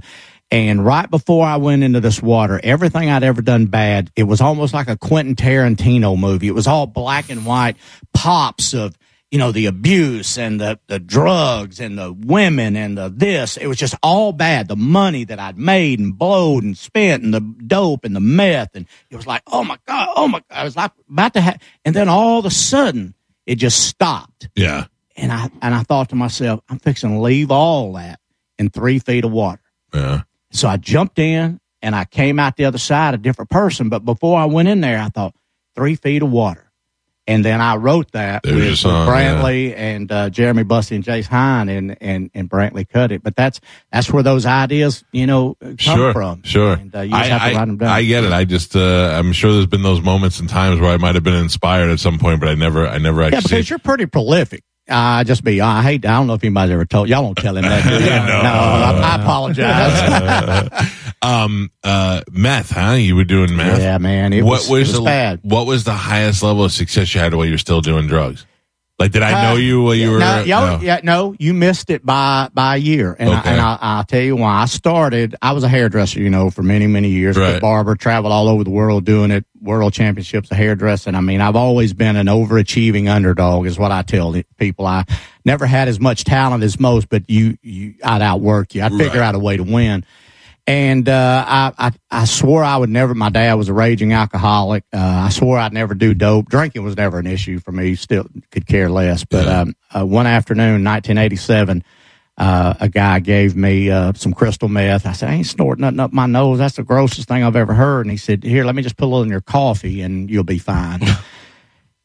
and right before I went into this water, everything I'd ever done bad, it was almost like a Quentin Tarantino movie. It was all black and white pops of, you know, the abuse and the, the drugs and the women and the this. It was just all bad. The money that I'd made and blowed and spent and the dope and the meth. And it was like, oh my God, oh my God. I was like about to have, and then all of a sudden it just stopped Yeah. and I and I thought to myself, I'm fixing to leave all that in three feet of water. Yeah. So I jumped in and I came out the other side a different person. But before I went in there, I thought three feet of water. And then I wrote that There's with, song, Brantley and uh, Jeremy Bussey and Jace Hine, and, and and Brantley cut it. But that's that's where those ideas, you know, come Sure, from. sure. And uh, you just have to I, write them down. I get it. I just, uh, I'm sure there's been those moments and times where I might have been inspired at some point, but I never, I never yeah, actually. because you're pretty prolific. Uh, just be. I hate. I don't know if anybody's ever told y'all. Don't tell him that. No. no I, I apologize. um, uh, meth, huh? You were doing meth. Yeah, man, it what was- was, it was the bad. What was the highest level of success you had while you were still doing drugs? Like, did I know Uh, you while you were? no, no. yeah, no, you missed it by by a year, and Okay. I, and I, I'll tell you why. I started. I was a hairdresser, you know, for many many years. Right. Barber, traveled all over the world doing it. World championships of hairdressing. I mean, I've always been an overachieving underdog, is what I tell people. I never had as much talent as most, but you, you, I'd outwork you. I'd figure Right. out a way to win. And uh, I, I I swore I would never. My dad was a raging alcoholic. Uh, I swore I'd never do dope. Drinking was never an issue for me. Still could care less. But um, uh, one afternoon, 1987, uh, a guy gave me uh, some crystal meth. I said, I ain't snorting nothing up my nose. That's the grossest thing I've ever heard. And he said, Here, let me just put a little in your coffee, and you'll be fine.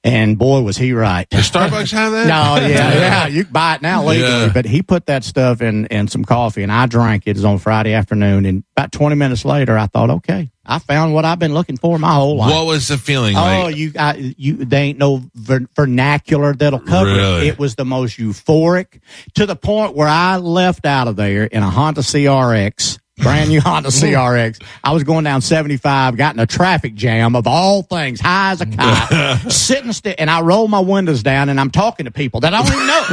and boy, was he right. Does Starbucks have that? No, yeah, yeah. You can buy it now legally. Yeah. But he put that stuff in, in some coffee and I drank it. It was on Friday afternoon. And about 20 minutes later, I thought, okay, I found what I've been looking for my whole life. What was the feeling Oh, like? you, I, you, they ain't no ver- vernacular that'll cover Really? it. It was the most euphoric to the point where I left out of there in a Honda CRX, brand new Honda CRX. I was going down 75, got in a traffic jam of all things, high as a kite, sitting still, and I roll my windows down and I'm talking to people that I don't even know.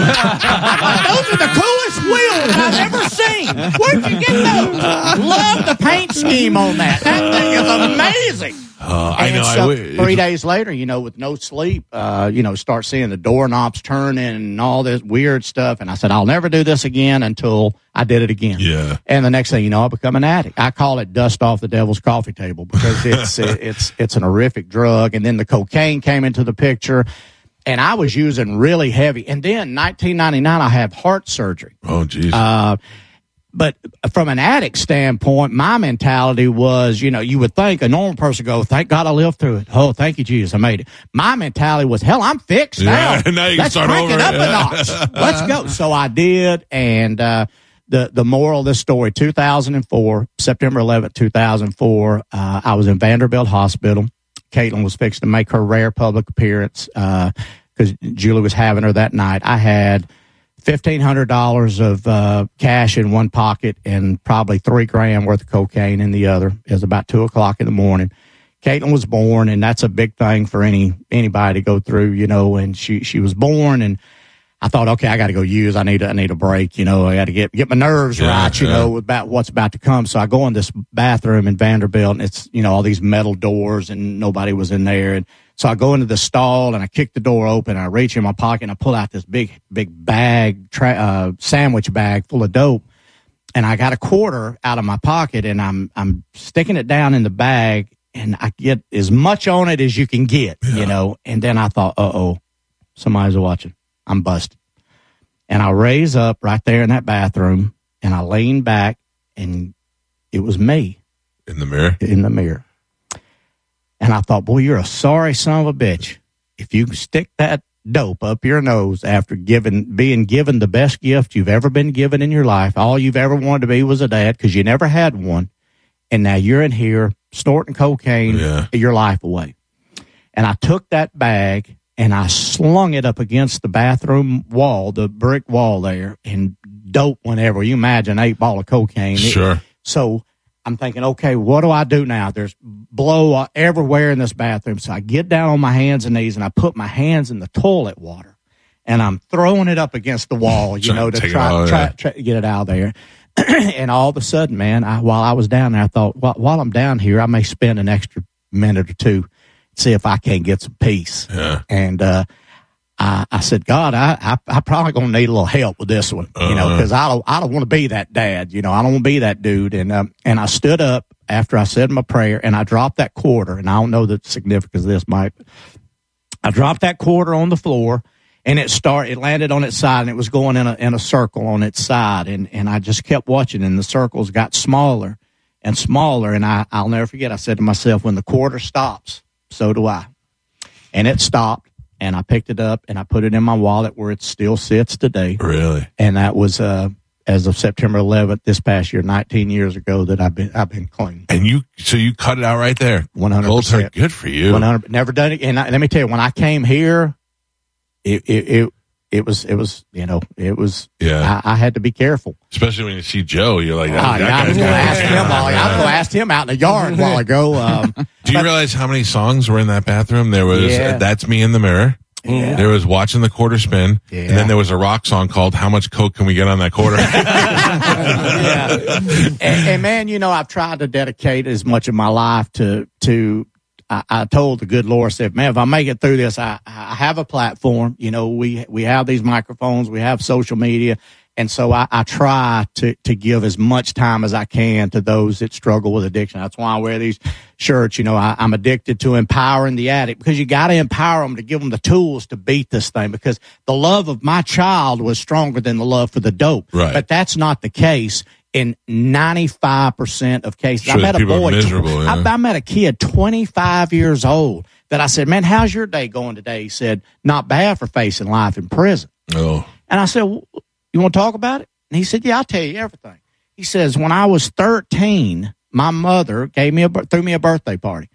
those are the coolest wheels I've ever seen. Where'd you get those? Love the paint scheme on that. That thing is amazing. Uh, I know. So w- three days later, you know, with no sleep, uh, you know, start seeing the doorknobs turning and all this weird stuff. And I said, I'll never do this again until I did it again. Yeah. And the next thing you know, I become an addict. I call it dust off the devil's coffee table because it's it's it's an horrific drug. And then the cocaine came into the picture. And I was using really heavy. And then 1999, I have heart surgery. Oh, jeez. Uh, but from an addict standpoint, my mentality was, you know, you would think a normal person go, thank God I lived through it. Oh, thank you, Jesus, I made it. My mentality was, hell, I'm fixed Yeah, now. now you Let's start crank over. it up a notch. Let's go. So I did, and uh, the the moral of this story, 2004, September 11th, 2004, uh, I was in Vanderbilt Hospital. Caitlin was fixing to make her rare public appearance because Julie was having her that night. I had fifteen hundred dollars of uh, cash in one pocket and probably three grand worth of cocaine in the other. It was about two o'clock in the morning. Caitlin was born, and that's a big thing for any anybody to go through, you know. And she she was born, and I thought, okay, I got to go use. I need I need a break, you know. I got to get get my nerves Yeah, right, you yeah. know, about what's about to come. So I go in this bathroom in Vanderbilt, and it's you know all these metal doors, and nobody was in there. And so I go into the stall, and I kick the door open. I reach in my pocket, and I pull out this big big bag, tra- uh, sandwich bag full of dope and I got a quarter out of my pocket and I'm I'm sticking it down in the bag and I get as much on it as you can get, you know. And then I thought, uh oh, somebody's watching. I'm busted. And I raise up right there in that bathroom and I lean back and it was me In the mirror. in the mirror. And I thought, boy, you're a sorry son of a bitch. If you stick that dope up your nose after giving, being given the best gift you've ever been given in your life, all you've ever wanted to be was a dad because you never had one. And now you're in here snorting cocaine Yeah. your life away. And I took that bag and I slung it up against the bathroom wall, the brick wall there, and dope whenever you imagine eight ball of cocaine. It- Sure. so I'm thinking, okay, what do I do now? There's blow everywhere in this bathroom. So I get down on my hands and knees and I put my hands in the toilet water and I'm throwing it up against the wall, you know, to to try, out, try, yeah. try to get it out of there. and all of a sudden, man, I, while I was down there, I thought, while, while I'm down here, I may spend an extra minute or two, see if I can't get some peace. Yeah. And, uh, I, I said, God, I, I, I probably gonna need a little help with this one, you know, Uh-huh. because I don't, I don't want to be that dad, you know, I don't want to be that dude. And, um, and I stood up after I said my prayer and I dropped that quarter. And I don't know the significance of this, Mike. but I dropped that quarter on the floor and it start, it landed on its side and it was going in a, in a circle on its side. And, and I just kept watching and the circles got smaller and smaller. And I, I'll never forget. I said to myself, when the quarter stops, so do I and it stopped and I picked it up and I put it in my wallet where it still sits today. Really? And that was uh, as of September 11th this past year, 19 years ago that I've been I've been clean. And you, so you cut it out right there. 100%. Cold turkey. Good for you. 100 never done it. And I, let me tell you, when I came here, it it it, it was it was you know it was Yeah. I, I had to be careful. Especially when you see Joe, you're like, Oh, that, yeah, I was guy's going to ask him. While, I was going to ask him out in the yard a while ago. Um, Do you realize how many songs were in that bathroom? There was Yeah. "That's Me in the Mirror." Yeah. There was "Watching the Quarter Spin," Yeah. and then there was a rock song called "How Much Coke Can We Get on That Quarter?" yeah. and, and man, you know, I've tried to dedicate as much of my life to to. I, I told the good Lord, I said, man, if I make it through this, I, I have a platform. You know, we we have these microphones, we have social media, and so I, I try to to give as much time as I can to those that struggle with addiction. That's why I wear these shirts. You know, I, I'm addicted to empowering the addict because you got to empower them to give them the tools to beat this thing. Because the love of my child was stronger than the love for the dope. Right. But that's not the case in 95% of cases. I met a boy, yeah. I, I met a kid 25 years old that I said, man, how's your day going today? He said, not bad for facing life in prison. oh, And I said, well, you want to talk about it? And he said, yeah, I'll tell you everything. He says, when I was 13, my mother gave me a, threw me a birthday party.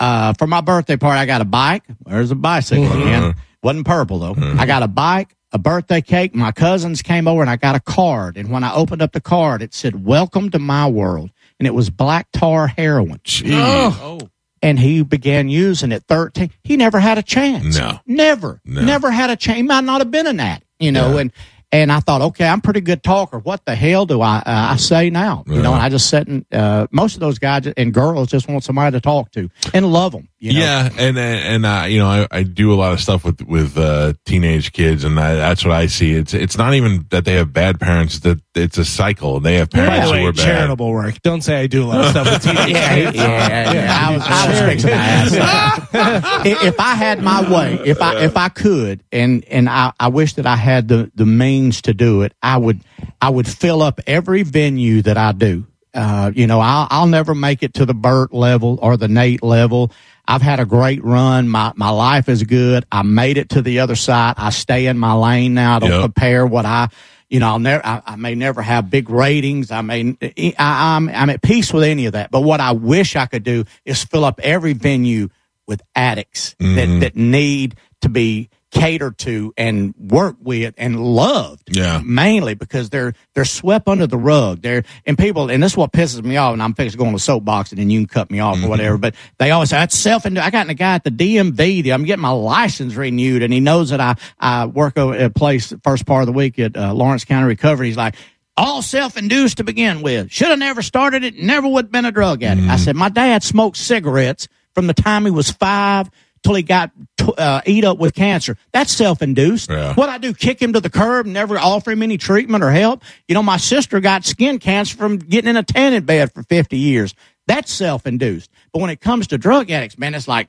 Uh, for my birthday party, I got a bike. There's a bicycle again. Wasn't purple though. I got a bike, a birthday cake. My cousins came over and I got a card. And when I opened up the card, it said, welcome to my world. And it was black tar heroin. gee. Oh. Oh. And he began using it 13. He never had a chance. No. Never. No. Never had a chance. He might not have been an addict, you know, Yeah. and, and I thought, okay, I'm pretty good talker. What the hell do I, uh, I say now? You know, and I just sit and, uh, most of those guys and girls just want somebody to talk to and love them. You know? Yeah, and and uh, you know, I, I do a lot of stuff with with uh, teenage kids, and I, that's what I see. It's it's not even that they have bad parents; that it's a cycle. They have By parents the who way, are bad. charitable work. Don't say I do a lot of stuff with teenage Yeah, kids. yeah, yeah. I was, I was fixing to ask. I- if I had my way, if I if I could, and and I, I wish that I had the the means to do it, I would I would fill up every venue that I do. Uh, you know, I'll I'll never make it to the Bert level or the Nate level. I've had a great run. My my life is good. I made it to the other side. I stay in my lane now. I don't Yep. compare what I you know, I'll never, I, I may never have big ratings. I may, I, I'm, I'm at peace with any of that. But what I wish I could do is fill up every venue with addicts that, that need to be catered to and worked with and loved. Yeah. Mainly because they're they're swept under the rug. They're and people and this is what pisses me off. And I'm fixing to go on a soapbox and then you can cut me off or whatever. But they always say that's self. I got a guy at the DMV. I'm getting my license renewed, and he knows that I I work over at a place first part of the week at uh, Lawrence County Recovery. He's like. All self-induced to begin with. Should have never started it. Never would have been a drug addict. I said, my dad smoked cigarettes from the time he was five till he got t- uh, eat up with cancer. That's self-induced. Yeah. What I do, kick him to the curb, never offer him any treatment or help. You know, my sister got skin cancer from getting in a tanning bed for 50 years. That's self-induced. But when it comes to drug addicts, man, it's like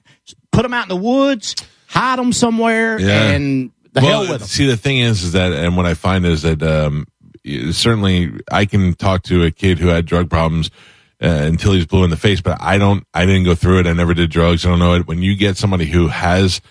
put them out in the woods, hide them somewhere, Yeah. and the well, hell with them. see, the thing is, is that, and what I find is that um, certainly I can talk to a kid who had drug problems uh, until he's blue in the face, but I don't. I didn't go through it. I never did drugs. I don't know it. When you get somebody who has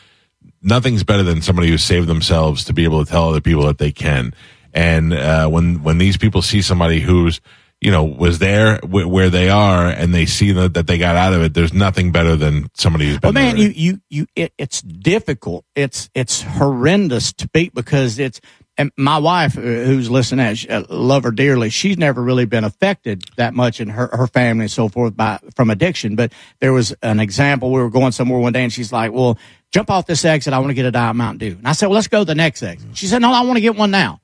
nothing's better than somebody who saved themselves to be able to tell other people that they can. And uh, when when these people see somebody who's you know was there w- where they are and they see that, that they got out of it, there's nothing better than somebody who's been. Well, man, there. you you you. It, it's difficult. It's it's horrendous to beat because it's. And my wife, uh, who's listening, uh, I uh, love her dearly. She's never really been affected that much in her her family and so forth by from addiction. But there was an example. We were going somewhere one day, and she's like, "Well, jump off this exit. I want to get a Diet Mountain Dew." And I said, "Well, let's go to the next exit." She said, "No, I want to get one now."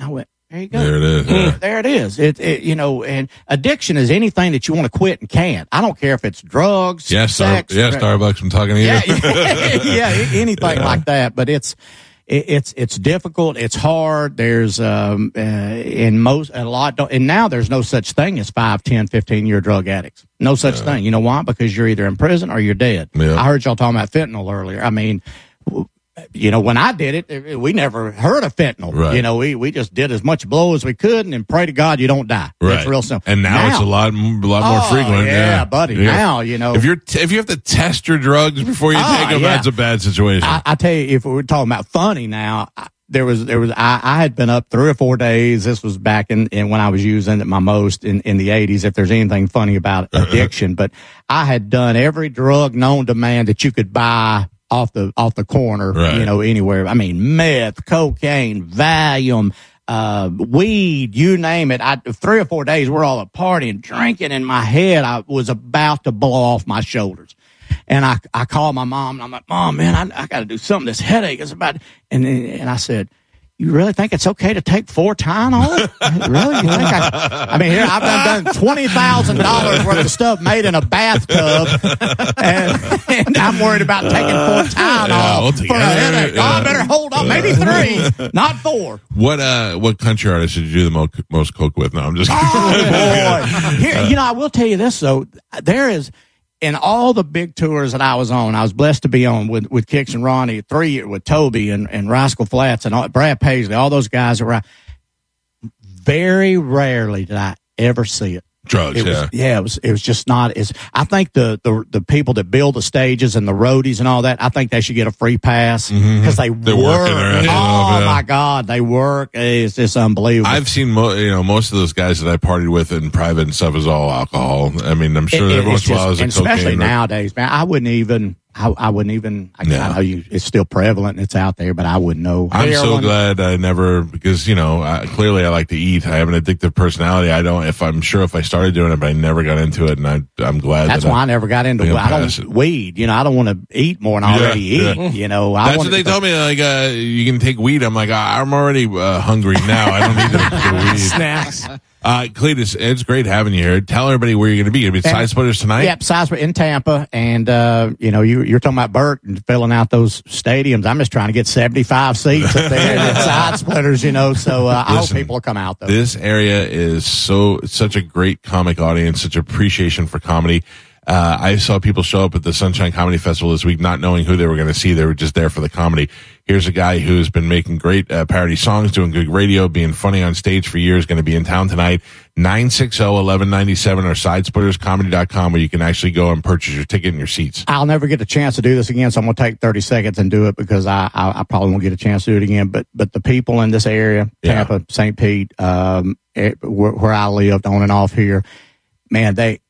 I went, "There you go." There it is, yeah. There it is. It, it you know, and addiction is anything that you want to quit and can't. I don't care if it's drugs, yeah, Star, yeah, Starbucks. I'm talking to you. yeah, yeah, yeah, anything like that. But it's it, it's it's difficult. It's hard. There's um uh, in most a lot don't, and now there's no such thing as five, ten, fifteen year drug addicts. No such thing. You know why? Because you're either in prison or you're dead. Yeah. I heard y'all talking about fentanyl earlier. I mean. You know, when I did it, we never heard of fentanyl. Right. You know, we, we just did as much blow as we could and, and pray to God you don't die. Right. It's real simple. And now, it's a lot, a lot more Oh, frequent. yeah, buddy. Now, you know. if you're t- if you have to test your drugs before you Oh, take them, yeah. that's a bad situation. I, I tell you, if we're talking about funny now, I, there was there was I, I had been up three or four days. This was back in, in when I was using it my most in, in the eighties. If there's anything funny about addiction, but I had done every drug known to man that you could buy off the off the corner, Right. you know, anywhere. I mean, meth, cocaine, Valium. Uh, weed, you name it. I, three or four days, we're all at partying, drinking in my head. I was about to blow off my shoulders. And I, I called my mom and I'm like, mom, man, I, I got to do something. This headache is about, and, and I said, you really think it's okay to take four Tylenol? really? You think I, I mean, here I've done, done $20,000 worth of stuff made in a bathtub and, and I'm worried about taking four Tylenol Yeah, for a headache. Oh, I better hold on. Maybe three, not four. what uh, what country artist did you do the mo- most coke with? No, I'm just. Oh boy! Here, you know, I will tell you this though. There is in all the big tours that I was on, I was blessed to be on with with Kix and Ronnie, three with Toby and and Rascal Flatts and all, Brad Paisley, all those guys around. Very rarely did I ever see it. Drugs. It yeah. was, yeah, it was. It was just not as. I think the the the people that build the stages and the roadies and all that. I think they should get a free pass mm-hmm. because they They're work. working their ass oh off, yeah. my God, they work. It's just unbelievable. I've seen mo- you know most of those guys that I partied with in private and stuff is all alcohol. I mean, I'm sure It- it- every once in a while just- is a and especially cocaine. or- nowadays, man. I wouldn't even. I, I wouldn't even. I, Yeah. I know you. It's still prevalent. and It's out there, but I wouldn't know. I'm so Heroin- glad I never because you know I, clearly I like to eat. I have an addictive personality. I don't. If I'm sure if I started doing it, but I never got into it, and I I'm glad. That's that why I never got into. it. I'll I pass don't it. weed. You know, I don't want to eat more than I Yeah, already yeah. eat. You know, I That's what they told me. Like, uh, you can take weed. I'm like, "Ah, I'm already uh, hungry now. I don't need to, the weed. Snacks. Uh, Cledus, it's great having you here. Tell everybody where you're going to be. You're going to be at Side Splitters tonight. Yep, size in Tampa, and uh, you know, you, you're talking about Bert and filling out those stadiums. I'm just trying to get 75 seats up there at side splitters. You know, so uh, I hope people will come out though. This area is so such a great comic audience, such appreciation for comedy. Uh, I saw people show up at the Sunshine Comedy Festival this week, not knowing who they were going to see. They were just there for the comedy. Here's a guy who's been making great uh, parody songs, doing good radio, being funny on stage for years. Going to be in town tonight. 960-1197 or sidesplitterscomedy.com where you can actually go and purchase your ticket and your seats. I'll never get a chance to do this again, so I'm going to take 30 seconds and do it because I, I, I probably won't get a chance to do it again. But but the people in this area, Yeah. Tampa, St. Pete, um, eh, where, where I lived on and off here, man, they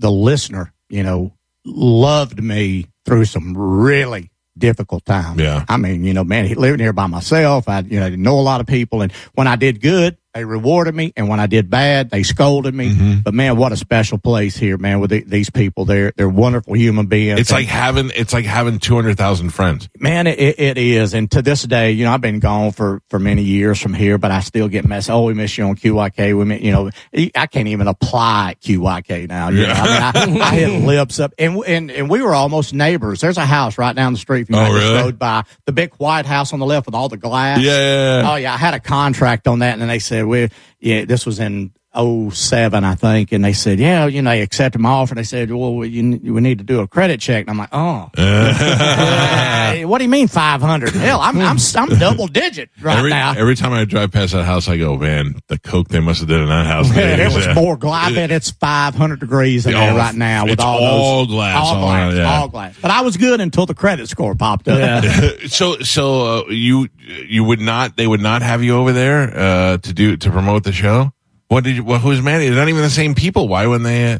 the listener, you know, loved me through some really difficult time. Yeah. I mean, you know, man, he- living here by myself, I, you know, didn't know a lot of people. And when I did good, they rewarded me. And when I did bad, they scolded me. Mm-hmm. But man, what a special place here, man, with the, these people. They're, they're wonderful human beings. It's And- like having it's like having two hundred thousand friends. Man, it, it is, and to this day, you know, I've been gone for for many years from here, but I still get messages. Oh, we miss you on QYK. We, miss, you know, I can't even apply at QYK now. You know? I mean, I, I hit lips up, and and and we were almost neighbors. There's a house right down the street from you. Oh, really? rode by the big white house on the left with all the glass. Yeah, yeah, yeah. Oh yeah, I had a contract on that, and then they said we yeah, this was in. 07, I think, and they said, "Yeah, you know, they accepted my offer." They said, "Well, we, you, we need to do a credit check." And I'm like, "Oh, uh, what do you mean 500? Hell, I'm I'm I'm double digit right every, now. every time I drive past that house, I go, man, the coke they must have done in that house. Man, it was Yeah. more glass. I bet it's 500 degrees in there right now with it's all all those, glass all all glass, around, yeah. all glass. But I was good until the credit score popped up. so so uh, you you would not they would not have you over there uh, to do to promote the show. What did you? Well, who's mad? They're not even the same people. Why wouldn't they?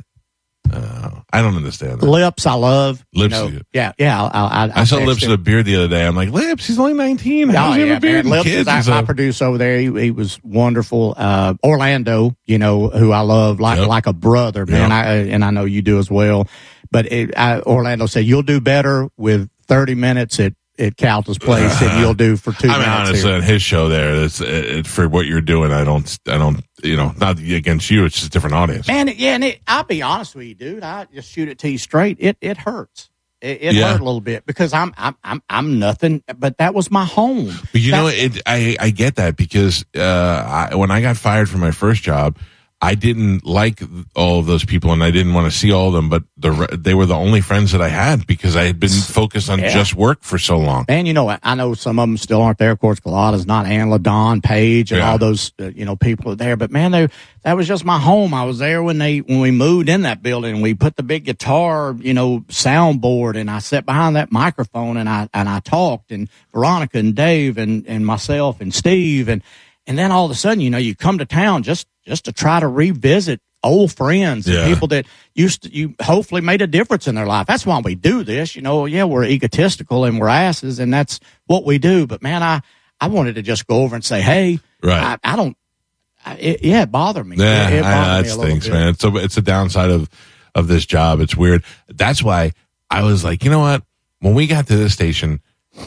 Uh, I don't understand that. Lips, I love. you Lips know. yeah, yeah. I, I, I saw Lips with a beard the other day. I'm like, Lips, he's only 19. How Oh does he have yeah, a beard man. Lips kids I, I produced over there. He, he was wonderful. Uh, Orlando, you know, who I love like Yep. like a brother, man. Yep. I, and I know you do as well. But it, I, Orlando said you'll do better with 30 minutes at at Calta's place and you'll do for two I mean, honestly, here. on his show there, it's, it, for what you're doing. I don't, I don't, you know, not against you. It's just a different audience. Man, it- yeah, and it, I'll be honest with you, dude. I just shoot it to you straight. It it hurts. It, it Yeah. hurt a little bit because I'm I'm I'm I'm nothing. But that was my home. But you That- know, it, I I get that because uh, I, when I got fired from my first job, I didn't like all of those people, and I didn't want to see all of them. But the they were the only friends that I had because I had been focused on Yeah. just work for so long. And, you know, I- I know some of them still aren't there. Of course, Culotta's not Ann Ladon, Page, and Yeah. all those, uh, you know, people are there. But man, they, that was just my home. I was there when they, when we moved in that building. We put the big guitar, you know, soundboard and I sat behind that microphone and I, and I talked and Veronica and Dave and, and myself and Steve. And, and then all of a sudden, you know, you come to town just, just to try to revisit old friends Yeah. and people that used to, you hopefully made a difference in their life. That's why we do this. You know, yeah, we're egotistical and we're asses and that's what we do. But man, I, I wanted to just go over and say, Hey, Right. I, I don't, I, it, yeah, it bothered me. Yeah, it, it bothered that me a little stinks, man. It's a, it's a downside of of this job. It's weird. That's why I was like, you know what? When we got to this station,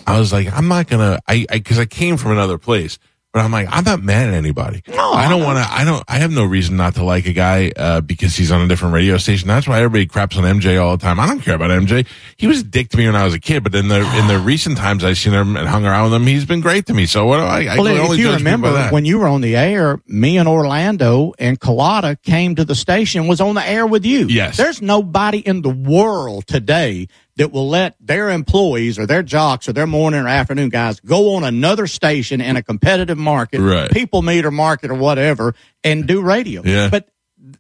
I was like, I'm not gonna, I, I, cause I came from another place, but I'm like, I'm not mad at anybody. No, I don't want to, I don't, I have no reason not to like a guy, uh, because he's on a different radio station. That's why everybody craps on MJ all the time. I don't care about MJ. He was a dick to me when I was a kid, but in the, in the recent times I've seen him and hung around with him, he's been great to me. So what do I, I Well, can only if you judge remember when you were on the air, me and Orlando and Culotta came to the station, was on the air with you. Yes. There's nobody in the world today that will let their employees or their jocks or their morning or afternoon guys go on another station in a competitive market, Right. people meter market or whatever, and do radio. Yeah. But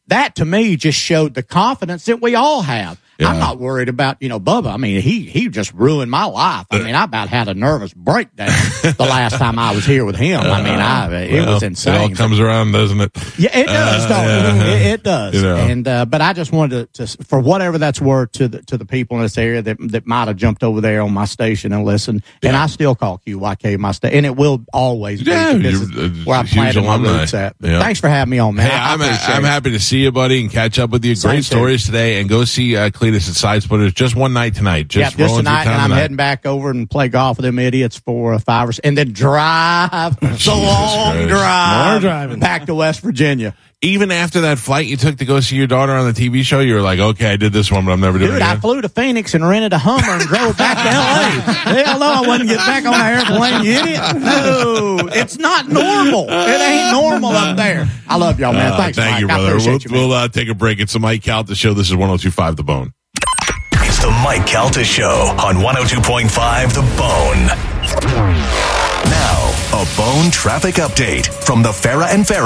that to me just showed the confidence that we all have. Yeah. I'm not worried about, you know, Bubba. I mean, he, he just ruined my life. I mean, I about had a nervous breakdown the last time I was here with him. I mean, I, it Well, was insane. It all comes around, doesn't it? Yeah, it does. Uh, it? yeah. It, it does. You know. And uh, but I just wanted to, to, for whatever that's worth to the to the people in this area that that might have jumped over there on my station and listened. And I still call QYK my station, and it will always be. Yeah, This is where I planted my roots at. Yeah. Thanks for having me on, man. Hey, I, appreciate I'm happy to see you, buddy, and catch up with you. Same Great to stories today, and go see uh, Cledus at Side Splitters. Just one night tonight. Just yeah, just tonight, and I'm tonight. heading back over and play golf with them idiots for five or s- and then drive the long Christ. drive More driving. back to West Virginia. Even after that flight you took to go see your daughter on the TV show, you were like, "Okay, I did this one, but I'm never doing Dude, it I flew to Phoenix and rented a Hummer and drove back to L.A. Hell no, I wouldn't get back on an airplane, you idiot. No, it's not normal. It ain't normal up there. I love y'all, man. Uh, Thanks, thank Mike. you, I brother. We'll, appreciate you, we'll uh, take a break. It's the Mike Calta show. This is 102.5 The Bone. It's the Mike Calta Show on 102.5 The Bone. Now, a bone traffic update from the Farah and Farah